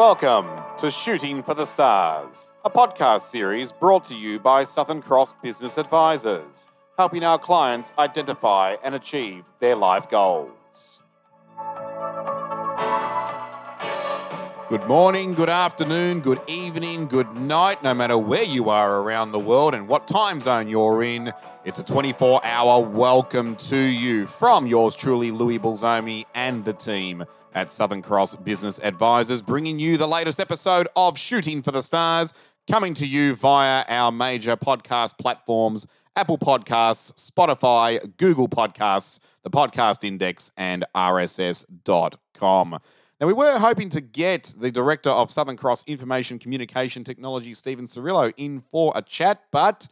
Welcome to Shooting for the Stars, a podcast series brought to you by Southern Cross Business Advisors, helping our clients identify and achieve their life goals. Good morning, good afternoon, good evening, good night, no matter where you are around the world and what time zone you're in. It's a 24 hour welcome to you from yours truly, Louis Bulzomi and the team at Southern Cross Business Advisors, bringing you the latest episode of Shooting for the Stars, coming to you via our major podcast platforms Apple Podcasts, Spotify, Google Podcasts, the Podcast Index, and RSS.com. Now, we were hoping to get the director of Southern Cross Information Communication Technology, Stephen Cirillo, in for a chat, but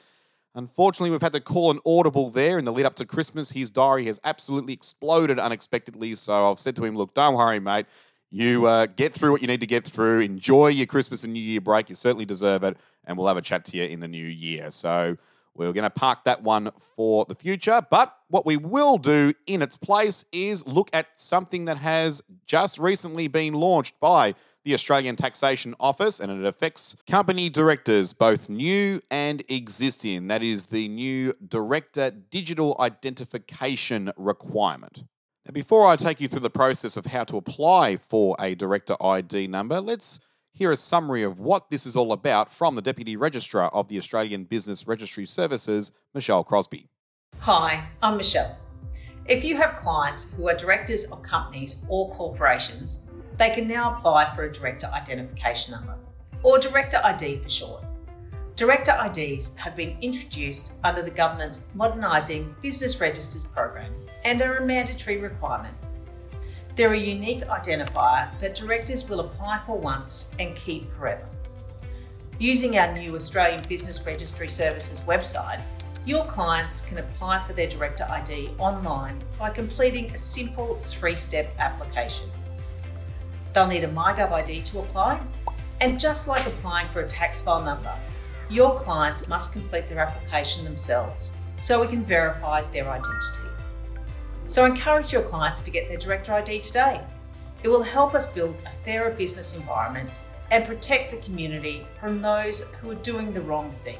Unfortunately, we've had to call an audible there in the lead up to Christmas. His diary has absolutely exploded unexpectedly. So I've said to him, look, don't worry, mate. You uh, get through what you need to get through. Enjoy your Christmas and New Year break. You certainly deserve it. And we'll have a chat to you in the new year. So we're going to park that one for the future. But what we will do in its place is look at something that has just recently been launched by the Australian Taxation Office, and it affects company directors, both new and existing. That is the new Director Digital Identification requirement. Now, before I take you through the process of how to apply for a Director ID number, let's hear a summary of what this is all about from the Deputy Registrar of the Australian Business Registry Services, Michelle Crosby. Hi, I'm Michelle. If you have clients who are directors of companies or corporations, they can now apply for a Director Identification Number, or Director ID for short. Director IDs have been introduced under the government's Modernising Business Registers program and are a mandatory requirement. They're a unique identifier that directors will apply for once and keep forever. Using our new Australian Business Registry Services website, your clients can apply for their Director ID online by completing a simple three step application. They'll need a MyGov ID to apply, and just like applying for a tax file number, your clients must complete their application themselves so we can verify their identity. So encourage your clients to get their Director ID today. It will help us build a fairer business environment and protect the community from those who are doing the wrong thing.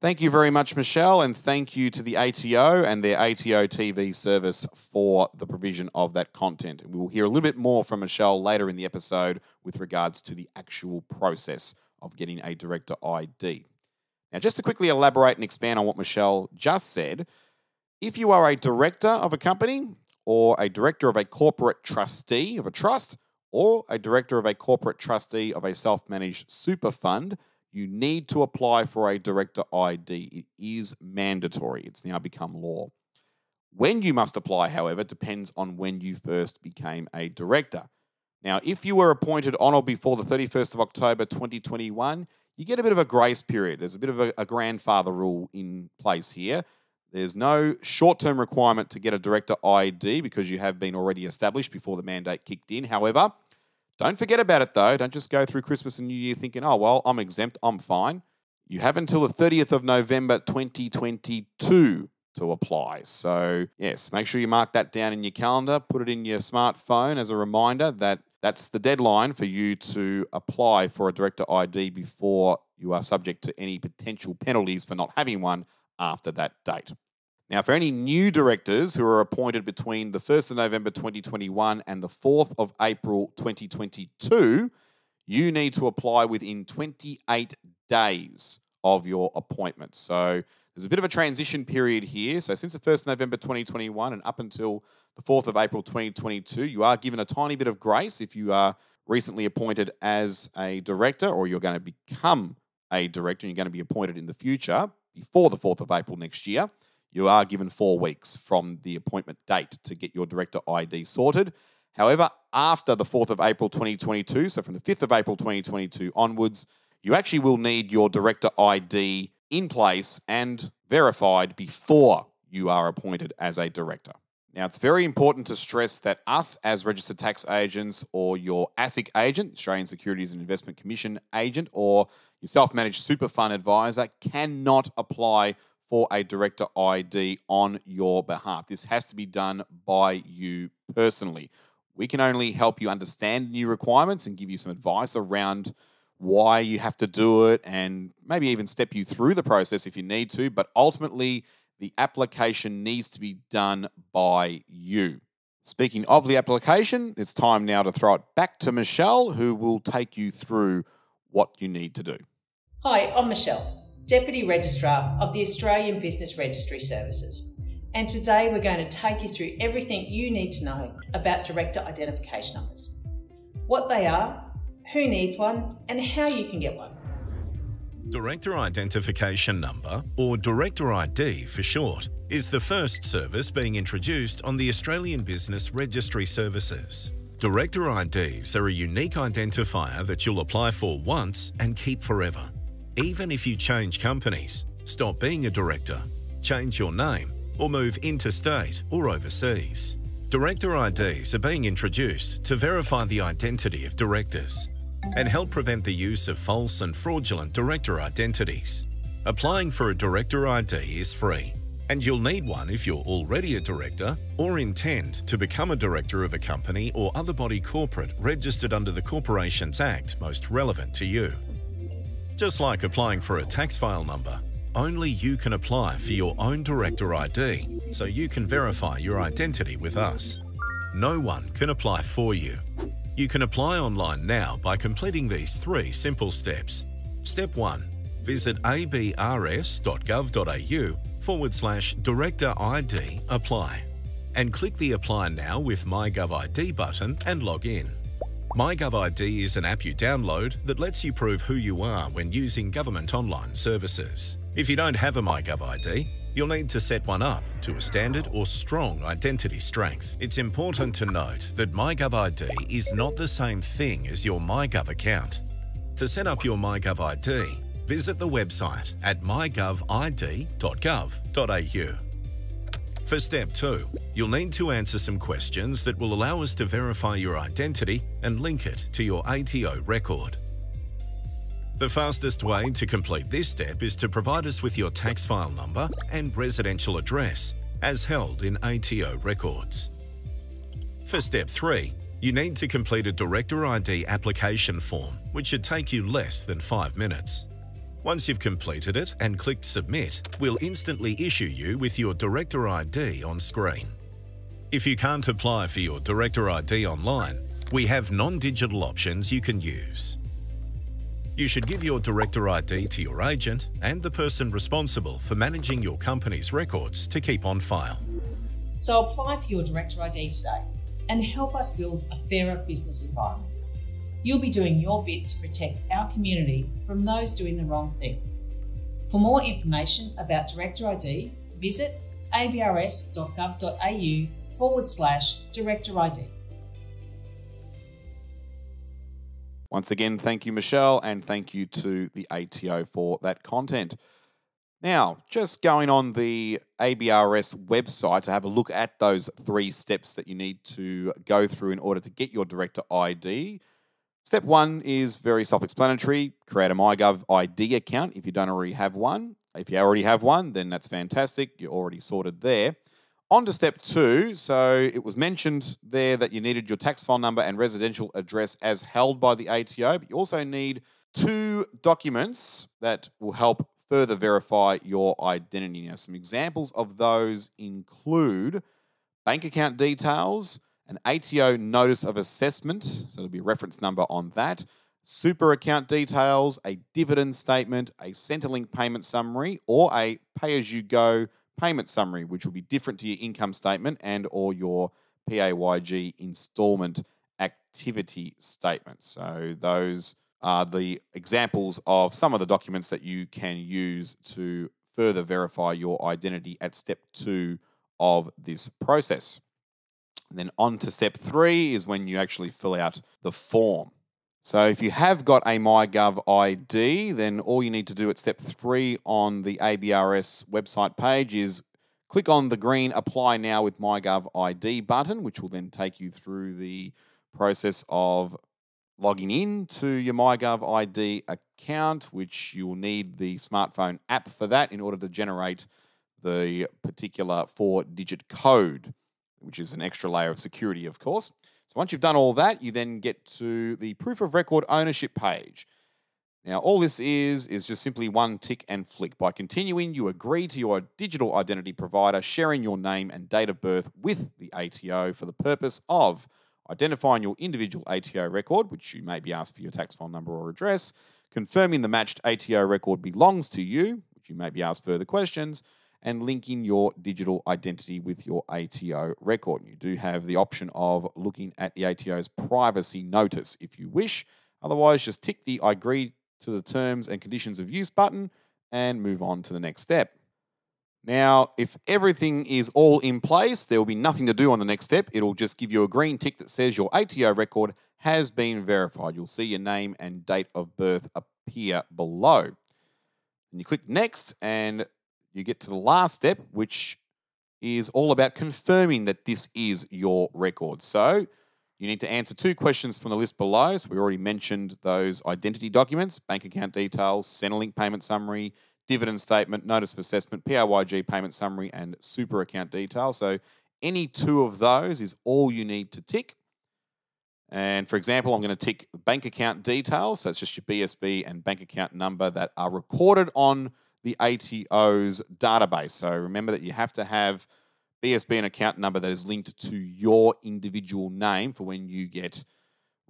Thank you very much, Michelle, and thank you to the ATO and their ATO TV service for the provision of that content. We will hear a little bit more from Michelle later in the episode with regards to the actual process of getting a director ID. Now, just to quickly elaborate and expand on what Michelle just said, if you are a director of a company or a director of a corporate trustee of a trust or a director of a corporate trustee of a self managed super fund, you need to apply for a director ID. It is mandatory, it's now become law. When you must apply, however, depends on when you first became a director. Now, if you were appointed on or before the 31st of October 2021, you get a bit of a grace period. There's a bit of a, a grandfather rule in place here. There's no short term requirement to get a director ID because you have been already established before the mandate kicked in. However, don't forget about it though. Don't just go through Christmas and New Year thinking, oh, well, I'm exempt, I'm fine. You have until the 30th of November 2022 to apply. So, yes, make sure you mark that down in your calendar, put it in your smartphone as a reminder that that's the deadline for you to apply for a director ID before you are subject to any potential penalties for not having one after that date. Now, for any new directors who are appointed between the 1st of November 2021 and the 4th of April 2022, you need to apply within 28 days of your appointment. So there's a bit of a transition period here. So since the 1st of November 2021 and up until the 4th of April 2022, you are given a tiny bit of grace if you are recently appointed as a director or you're going to become a director and you're going to be appointed in the future before the 4th of April next year you are given four weeks from the appointment date to get your director ID sorted. However, after the 4th of April 2022, so from the 5th of April 2022 onwards, you actually will need your director ID in place and verified before you are appointed as a director. Now, it's very important to stress that us as registered tax agents or your ASIC agent, Australian Securities and Investment Commission agent, or your self managed super fund advisor cannot apply for a director ID on your behalf. This has to be done by you personally. We can only help you understand new requirements and give you some advice around why you have to do it and maybe even step you through the process if you need to. But ultimately, the application needs to be done by you. Speaking of the application, it's time now to throw it back to Michelle, who will take you through what you need to do. Hi, I'm Michelle, Deputy Registrar of the Australian Business Registry Services. And today we're going to take you through everything you need to know about director identification numbers what they are, who needs one, and how you can get one. Director Identification Number, or Director ID for short, is the first service being introduced on the Australian Business Registry Services. Director IDs are a unique identifier that you'll apply for once and keep forever. Even if you change companies, stop being a director, change your name, or move interstate or overseas. Director IDs are being introduced to verify the identity of directors and help prevent the use of false and fraudulent director identities. Applying for a director ID is free, and you'll need one if you're already a director or intend to become a director of a company or other body corporate registered under the Corporations Act most relevant to you. Just like applying for a tax file number, only you can apply for your own director ID so you can verify your identity with us. No one can apply for you. You can apply online now by completing these three simple steps. Step 1. Visit abrs.gov.au forward slash director ID apply and click the Apply Now with MyGovID button and log in. MyGovID is an app you download that lets you prove who you are when using government online services. If you don't have a MyGovID, You'll need to set one up to a standard or strong identity strength. It's important to note that MyGov ID is not the same thing as your MyGov account. To set up your MyGov ID, visit the website at mygovid.gov.au. For step 2, you'll need to answer some questions that will allow us to verify your identity and link it to your ATO record. The fastest way to complete this step is to provide us with your tax file number and residential address, as held in ATO records. For step 3, you need to complete a Director ID application form, which should take you less than 5 minutes. Once you've completed it and clicked Submit, we'll instantly issue you with your Director ID on screen. If you can't apply for your Director ID online, we have non-digital options you can use. You should give your director ID to your agent and the person responsible for managing your company's records to keep on file. So apply for your director ID today and help us build a fairer business environment. You'll be doing your bit to protect our community from those doing the wrong thing. For more information about Director ID, visit abrs.gov.au forward slash Director ID. Once again, thank you, Michelle, and thank you to the ATO for that content. Now, just going on the ABRS website to have a look at those three steps that you need to go through in order to get your director ID. Step one is very self explanatory create a MyGov ID account if you don't already have one. If you already have one, then that's fantastic. You're already sorted there. On to step two. So it was mentioned there that you needed your tax file number and residential address as held by the ATO, but you also need two documents that will help further verify your identity. Now, some examples of those include bank account details, an ATO notice of assessment, so there'll be a reference number on that, super account details, a dividend statement, a Centrelink payment summary, or a pay as you go payment summary, which will be different to your income statement and or your PAYG installment activity statement. So those are the examples of some of the documents that you can use to further verify your identity at step two of this process. And then on to step three is when you actually fill out the form. So if you have got a MyGov ID, then all you need to do at step three on the ABRS website page is click on the green Apply Now with MyGov ID button, which will then take you through the process of logging in to your MyGov ID account, which you'll need the smartphone app for that in order to generate the particular four digit code, which is an extra layer of security, of course. So once you've done all that, you then get to the proof of record ownership page. Now, all this is, is just simply one tick and flick. By continuing, you agree to your digital identity provider sharing your name and date of birth with the ATO for the purpose of identifying your individual ATO record, which you may be asked for your tax file number or address, confirming the matched ATO record belongs to you, which you may be asked further questions, and linking your digital identity with your ATO record. You do have the option of looking at the ATO's privacy notice if you wish. Otherwise, just tick the I agree to the terms and conditions of use button and move on to the next step. Now, if everything is all in place, there will be nothing to do on the next step. It'll just give you a green tick that says your ATO record has been verified. You'll see your name and date of birth appear below. And you click next, and you get to the last step, which is all about confirming that this is your record. So you need to answer two questions from the list below. So we already mentioned those identity documents, bank account details, Centrelink payment summary, dividend statement, notice of assessment, PAYG payment summary, and super account details. So any two of those is all you need to tick. And for example, I'm going to tick bank account details. So it's just your BSB and bank account number that are recorded on the ATO's database. So remember that you have to have BSB and account number that is linked to your individual name for when you get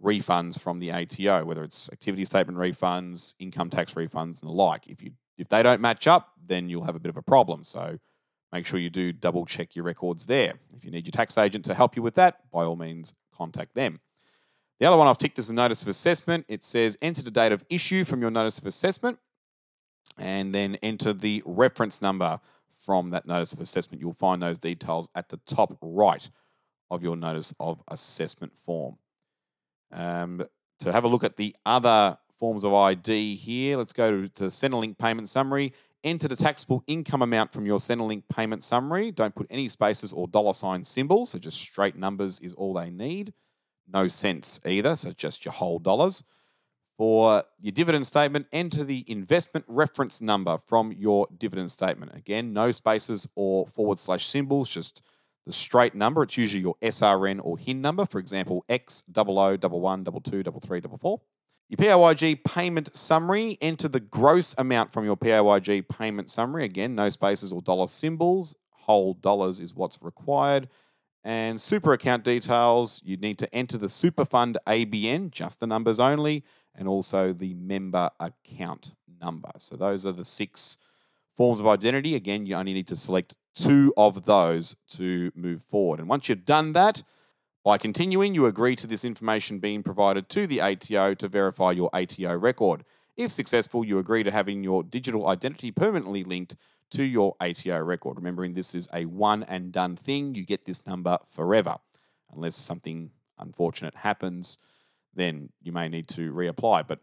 refunds from the ATO, whether it's activity statement refunds, income tax refunds, and the like. If you if they don't match up, then you'll have a bit of a problem. So make sure you do double check your records there. If you need your tax agent to help you with that, by all means, contact them. The other one I've ticked is the notice of assessment. It says enter the date of issue from your notice of assessment and then enter the reference number from that notice of assessment. You'll find those details at the top right of your notice of assessment form. Um, to have a look at the other forms of ID here, let's go to, to Centrelink payment summary. Enter the taxable income amount from your Centrelink payment summary. Don't put any spaces or dollar sign symbols, so just straight numbers is all they need. No cents either, so just your whole dollars. For your dividend statement, enter the investment reference number from your dividend statement. Again, no spaces or forward slash symbols, just the straight number. It's usually your SRN or HIN number, for example, X, double O, double one, double two, double three, double four. Your PAYG payment summary, enter the gross amount from your PAYG payment summary. Again, no spaces or dollar symbols. Whole dollars is what's required. And super account details, you need to enter the super fund ABN, just the numbers only, and also the member account number. So those are the six forms of identity. Again, you only need to select two of those to move forward. And once you've done that, by continuing, you agree to this information being provided to the ATO to verify your ATO record. If successful, you agree to having your digital identity permanently linked to your ATO record. Remembering this is a one and done thing, you get this number forever. Unless something unfortunate happens, then you may need to reapply. But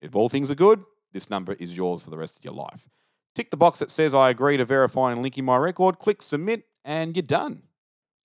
if all things are good, this number is yours for the rest of your life. Tick the box that says I agree to verify and linking my record, click submit, and you're done.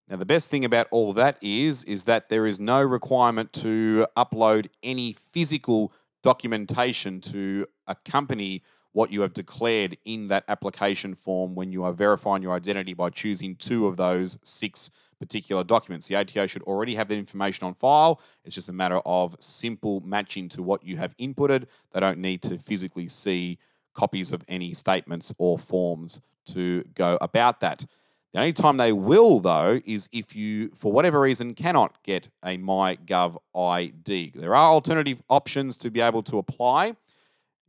Now, the best thing about all that is, is that there is no requirement to upload any physical documentation to accompany what you have declared in that application form when you are verifying your identity by choosing two of those six particular documents. The ATO should already have that information on file. It's just a matter of simple matching to what you have inputted. They don't need to physically see copies of any statements or forms to go about that. The only time they will, though, is if you, for whatever reason, cannot get a MyGov ID. There are alternative options to be able to apply.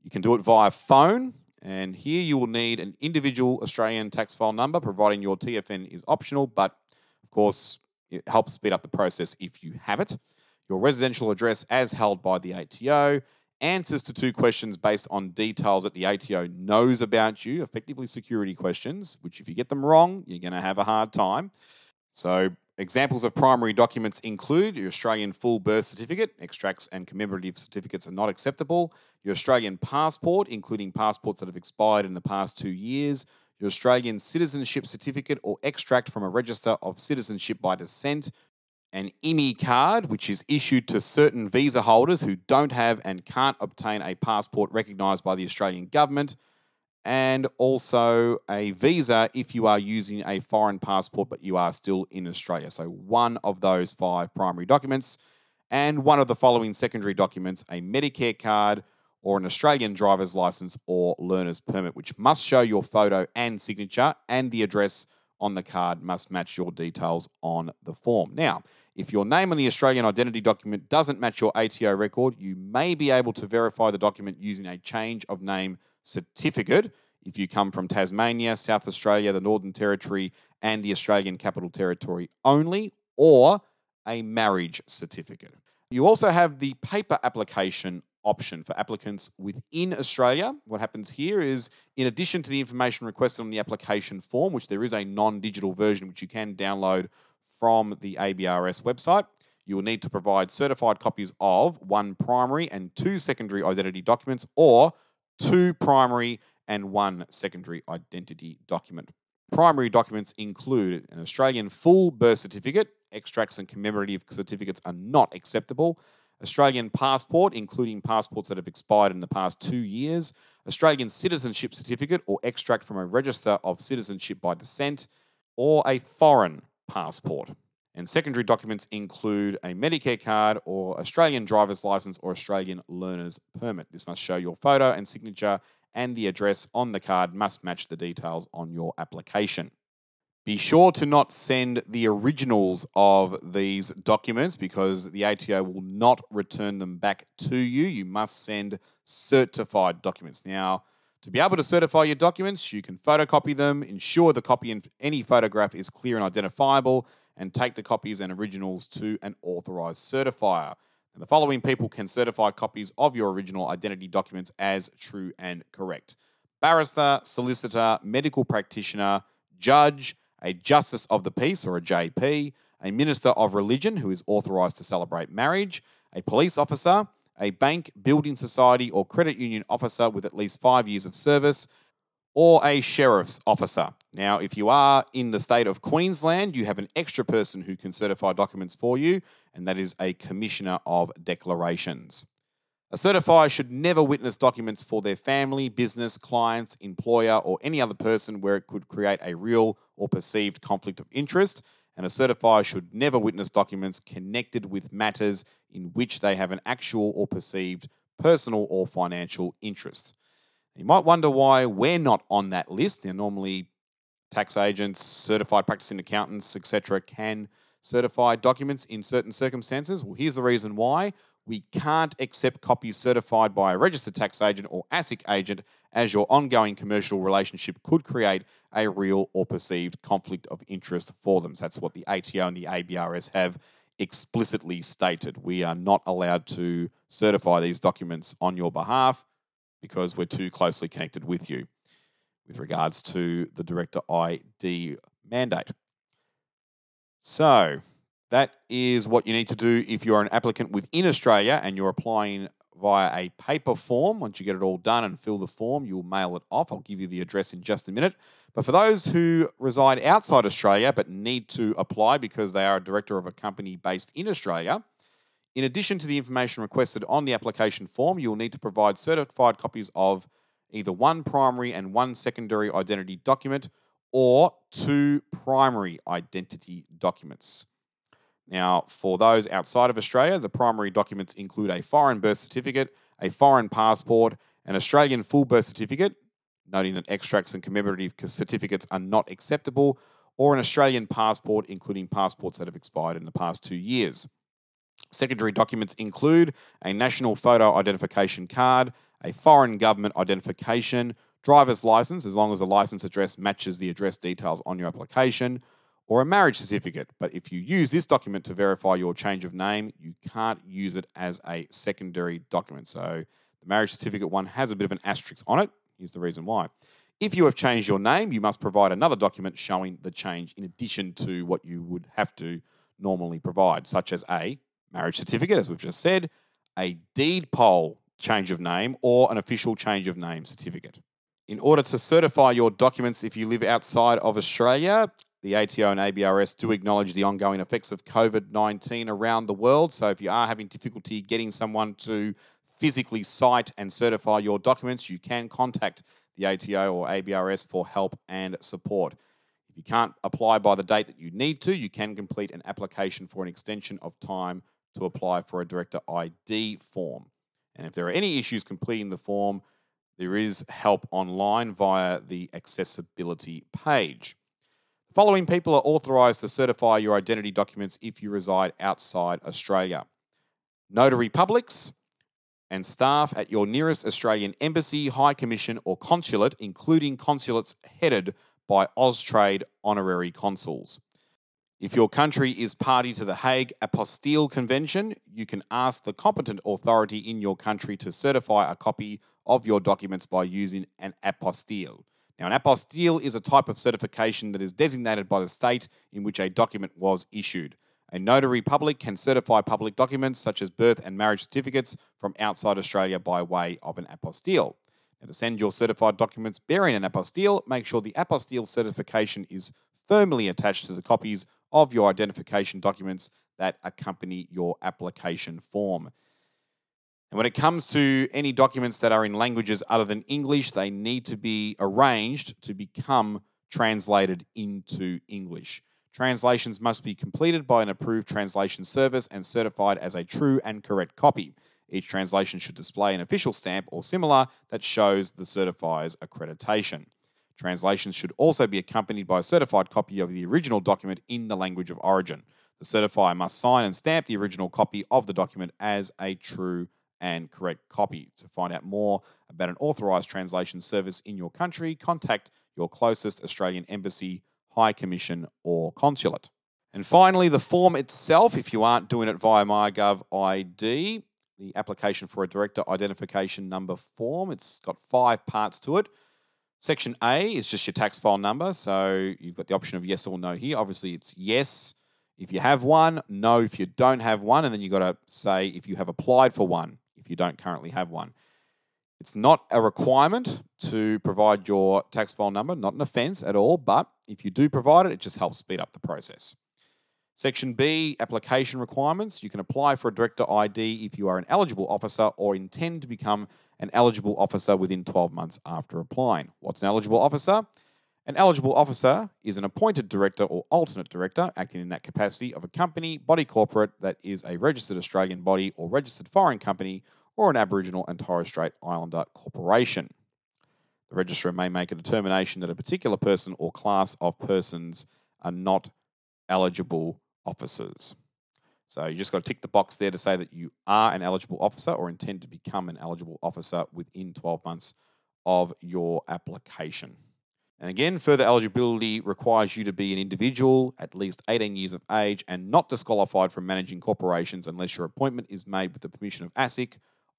You can do it via phone, and here you will need an individual Australian tax file number, providing your TFN is optional, but course, it helps speed up the process if you have it. Your residential address as held by the ATO, answers to two questions based on details that the ATO knows about you, effectively security questions, which if you get them wrong, you're going to have a hard time. So, examples of primary documents include your Australian full birth certificate, extracts and commemorative certificates are not acceptable, your Australian passport, including passports that have expired in the past two years, your Australian citizenship certificate or extract from a register of citizenship by descent, an ImmiCard, which is issued to certain visa holders who don't have and can't obtain a passport recognised by the Australian government, and also a visa if you are using a foreign passport but you are still in Australia. So, one of those five primary documents. And one of the following secondary documents a Medicare card or an Australian driver's license or learner's permit, which must show your photo and signature, and the address on the card must match your details on the form. Now, if your name on the Australian identity document doesn't match your ATO record, you may be able to verify the document using a change of name certificate if you come from Tasmania, South Australia, the Northern Territory, and the Australian Capital Territory only, or a marriage certificate. You also have the paper application option for applicants within Australia. What happens here is, in addition to the information requested on the application form, which there is a non digital version which you can download from the ABRS website, you will need to provide certified copies of one primary and two secondary identity documents or two primary and one secondary identity document. Primary documents include an Australian full birth certificate, extracts and commemorative certificates are not acceptable. Australian passport, including passports that have expired in the past two years, Australian citizenship certificate or extract from a register of citizenship by descent, or a foreign passport. And secondary documents include a Medicare card or Australian driver's license or Australian learner's permit. This must show your photo and signature, and the address on the card must match the details on your application. Be sure to not send the originals of these documents because the ATO will not return them back to you. You must send certified documents. Now, to be able to certify your documents, you can photocopy them, ensure the copy in any photograph is clear and identifiable, and take the copies and originals to an authorized certifier. And the following people can certify copies of your original identity documents as true and correct barrister, solicitor, medical practitioner, judge, a justice of the peace or a JP, a minister of religion who is authorized to celebrate marriage, a police officer, a bank, building society, or credit union officer with at least five years of service, or a sheriff's officer. Now, if you are in the state of Queensland, you have an extra person who can certify documents for you, and that is a commissioner of declarations. A certifier should never witness documents for their family, business, clients, employer, or any other person where it could create a real or perceived conflict of interest. And a certifier should never witness documents connected with matters in which they have an actual or perceived personal or financial interest. You might wonder why we're not on that list. They're normally, tax agents, certified practicing accountants, etc., can certify documents in certain circumstances. Well, here's the reason why. We can't accept copies certified by a registered tax agent or ASIC agent, as your ongoing commercial relationship could create a real or perceived conflict of interest for them. So that's what the ATO and the ABRS have explicitly stated. We are not allowed to certify these documents on your behalf because we're too closely connected with you with regards to the director ID mandate. So that is what you need to do if you're an applicant within Australia and you're applying via a paper form. Once you get it all done and fill the form, you'll mail it off. I'll give you the address in just a minute. But for those who reside outside Australia but need to apply because they are a director of a company based in Australia, in addition to the information requested on the application form, you will need to provide certified copies of either one primary and one secondary identity document or two primary identity documents. Now, for those outside of Australia, the primary documents include a foreign birth certificate, a foreign passport, an Australian full birth certificate, noting that extracts and commemorative certificates are not acceptable, or an Australian passport, including passports that have expired in the past two years. Secondary documents include a national photo identification card, a foreign government identification, driver's license, as long as the license address matches the address details on your application, or a marriage certificate. But if you use this document to verify your change of name, you can't use it as a secondary document. So the marriage certificate one has a bit of an asterisk on it. Here's the reason why. If you have changed your name, you must provide another document showing the change in addition to what you would have to normally provide, such as a marriage certificate, as we've just said, a deed poll change of name, or an official change of name certificate. In order to certify your documents if you live outside of Australia, the ATO and ABRS do acknowledge the ongoing effects of COVID 19 around the world. So if you are having difficulty getting someone to physically sight and certify your documents, you can contact the ATO or ABRS for help and support. If you can't apply by the date that you need to, you can complete an application for an extension of time to apply for a director ID form. And if there are any issues completing the form, there is help online via the accessibility page. Following people are authorised to certify your identity documents if you reside outside Australia notary publics and staff at your nearest Australian embassy, high commission, or consulate, including consulates headed by Austrade honorary consuls. If your country is party to the Hague Apostille Convention, you can ask the competent authority in your country to certify a copy of your documents by using an apostille. Now, an apostille is a type of certification that is designated by the state in which a document was issued. A notary public can certify public documents such as birth and marriage certificates from outside Australia by way of an apostille. Now, to send your certified documents bearing an apostille, make sure the apostille certification is firmly attached to the copies of your identification documents that accompany your application form. And when it comes to any documents that are in languages other than English, they need to be arranged to become translated into English. Translations must be completed by an approved translation service and certified as a true and correct copy. Each translation should display an official stamp or similar that shows the certifier's accreditation. Translations should also be accompanied by a certified copy of the original document in the language of origin. The certifier must sign and stamp the original copy of the document as a true and correct copy. To find out more about an authorised translation service in your country, contact your closest Australian embassy, high commission, or consulate. And finally, the form itself, if you aren't doing it via MyGov ID, the application for a director identification number form, it's got five parts to it. Section A is just your tax file number. So you've got the option of yes or no here. Obviously, it's yes if you have one, no if you don't have one, and then you've got to say if you have applied for one if you don't currently have one. It's not a requirement to provide your tax file number, not an offence at all, but if you do provide it, it just helps speed up the process. Section B, application requirements. You can apply for a director ID if you are an eligible officer or intend to become an eligible officer within 12 months after applying. What's an eligible officer? An eligible officer is an appointed director or alternate director acting in that capacity of a company, body corporate that is a registered Australian body or registered foreign company or an Aboriginal and Torres Strait Islander corporation. The registrar may make a determination that a particular person or class of persons are not eligible officers. So you just got to tick the box there to say that you are an eligible officer or intend to become an eligible officer within 12 months of your application. And again, further eligibility requires you to be an individual, at least 18 years of age, and not disqualified from managing corporations unless your appointment is made with the permission of ASIC,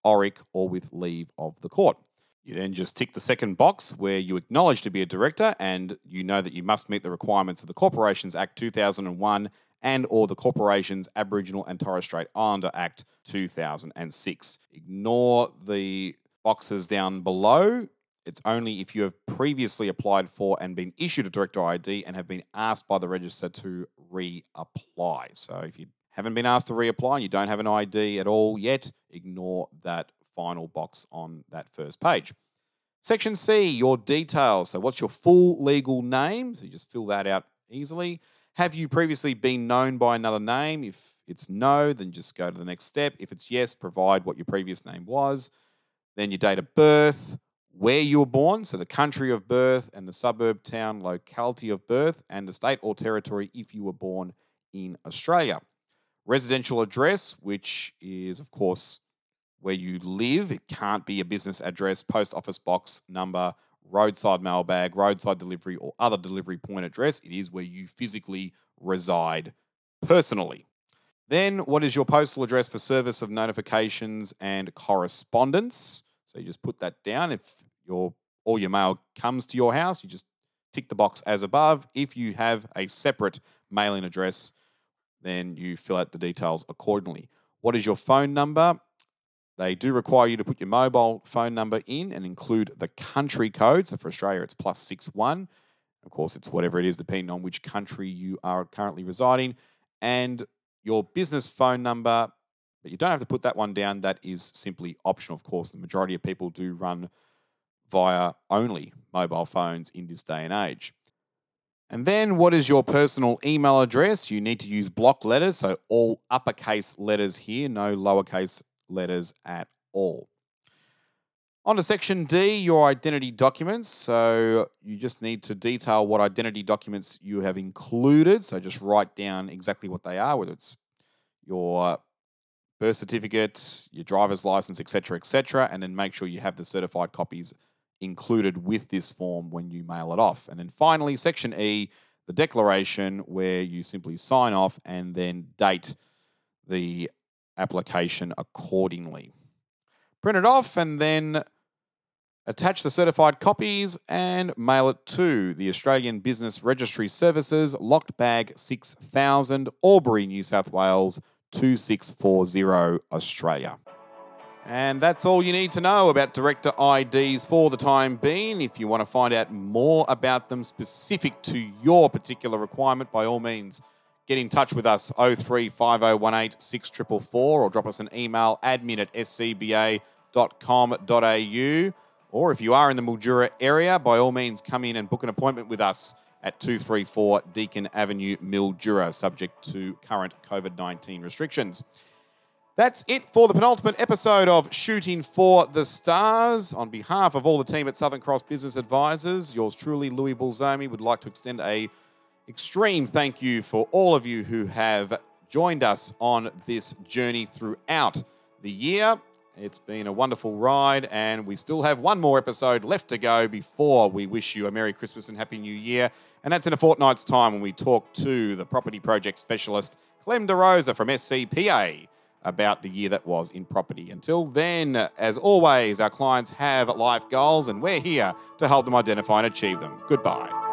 ORIC, or with leave of the court. You then just tick the second box where you acknowledge to be a director and you know that you must meet the requirements of the Corporations Act 2001 and or the Corporations Aboriginal and Torres Strait Islander Act 2006. Ignore the boxes down below. It's only if you have previously applied for and been issued a director ID and have been asked by the register to reapply. So if you haven't been asked to reapply and you don't have an ID at all yet, ignore that final box on that first page. Section C, your details. So, what's your full legal name? So, you just fill that out easily. Have you previously been known by another name? If it's no, then just go to the next step. If it's yes, provide what your previous name was. Then your date of birth, where you were born, so the country of birth and the suburb, town, locality of birth, and the state or territory if you were born in Australia. Residential address, which is, of course, where you live. It can't be a business address, post office box number, roadside mailbag, roadside delivery, or other delivery point address. It is where you physically reside personally. Then, what is your postal address for service of notifications and correspondence? So you just put that down. If your all your mail comes to your house, you just tick the box as above. If you have a separate mailing address, then you fill out the details accordingly. What is your phone number? They do require you to put your mobile phone number in and include the country code. So for Australia, it's plus six one. Of course, it's whatever it is, depending on which country you are currently residing, and your business phone number. But you don't have to put that one down. That is simply optional. Of course, the majority of people do run via only mobile phones in this day and age. And then, what is your personal email address? You need to use block letters, so all uppercase letters here, no lowercase letters at all. On to section D, your identity documents. So you just need to detail what identity documents you have included. So just write down exactly what they are, whether it's your birth certificate, your driver's license, etc., etc., and then make sure you have the certified copies included with this form when you mail it off. And then finally, section E, the declaration where you simply sign off and then date the application accordingly. Print it off and then Attach the certified copies and mail it to the Australian Business Registry Services, Locked Bag 6000, Albury, New South Wales 2640, Australia. And that's all you need to know about director IDs for the time being. If you want to find out more about them specific to your particular requirement, by all means, get in touch with us 035018 6444 or drop us an email admin at scba.com.au. Or if you are in the Mildura area, by all means, come in and book an appointment with us at 234 Deakin Avenue, Mildura, subject to current COVID 19 restrictions. That's it for the penultimate episode of Shooting for the Stars. On behalf of all the team at Southern Cross Business Advisors, yours truly, Louis Bulzomi, would like to extend a extreme thank you for all of you who have joined us on this journey throughout the year. It's been a wonderful ride, and we still have one more episode left to go before we wish you a Merry Christmas and Happy New Year. And that's in a fortnight's time when we talk to the property project specialist, Clem DeRosa from SCPA, about the year that was in property. Until then, as always, our clients have life goals, and we're here to help them identify and achieve them. Goodbye.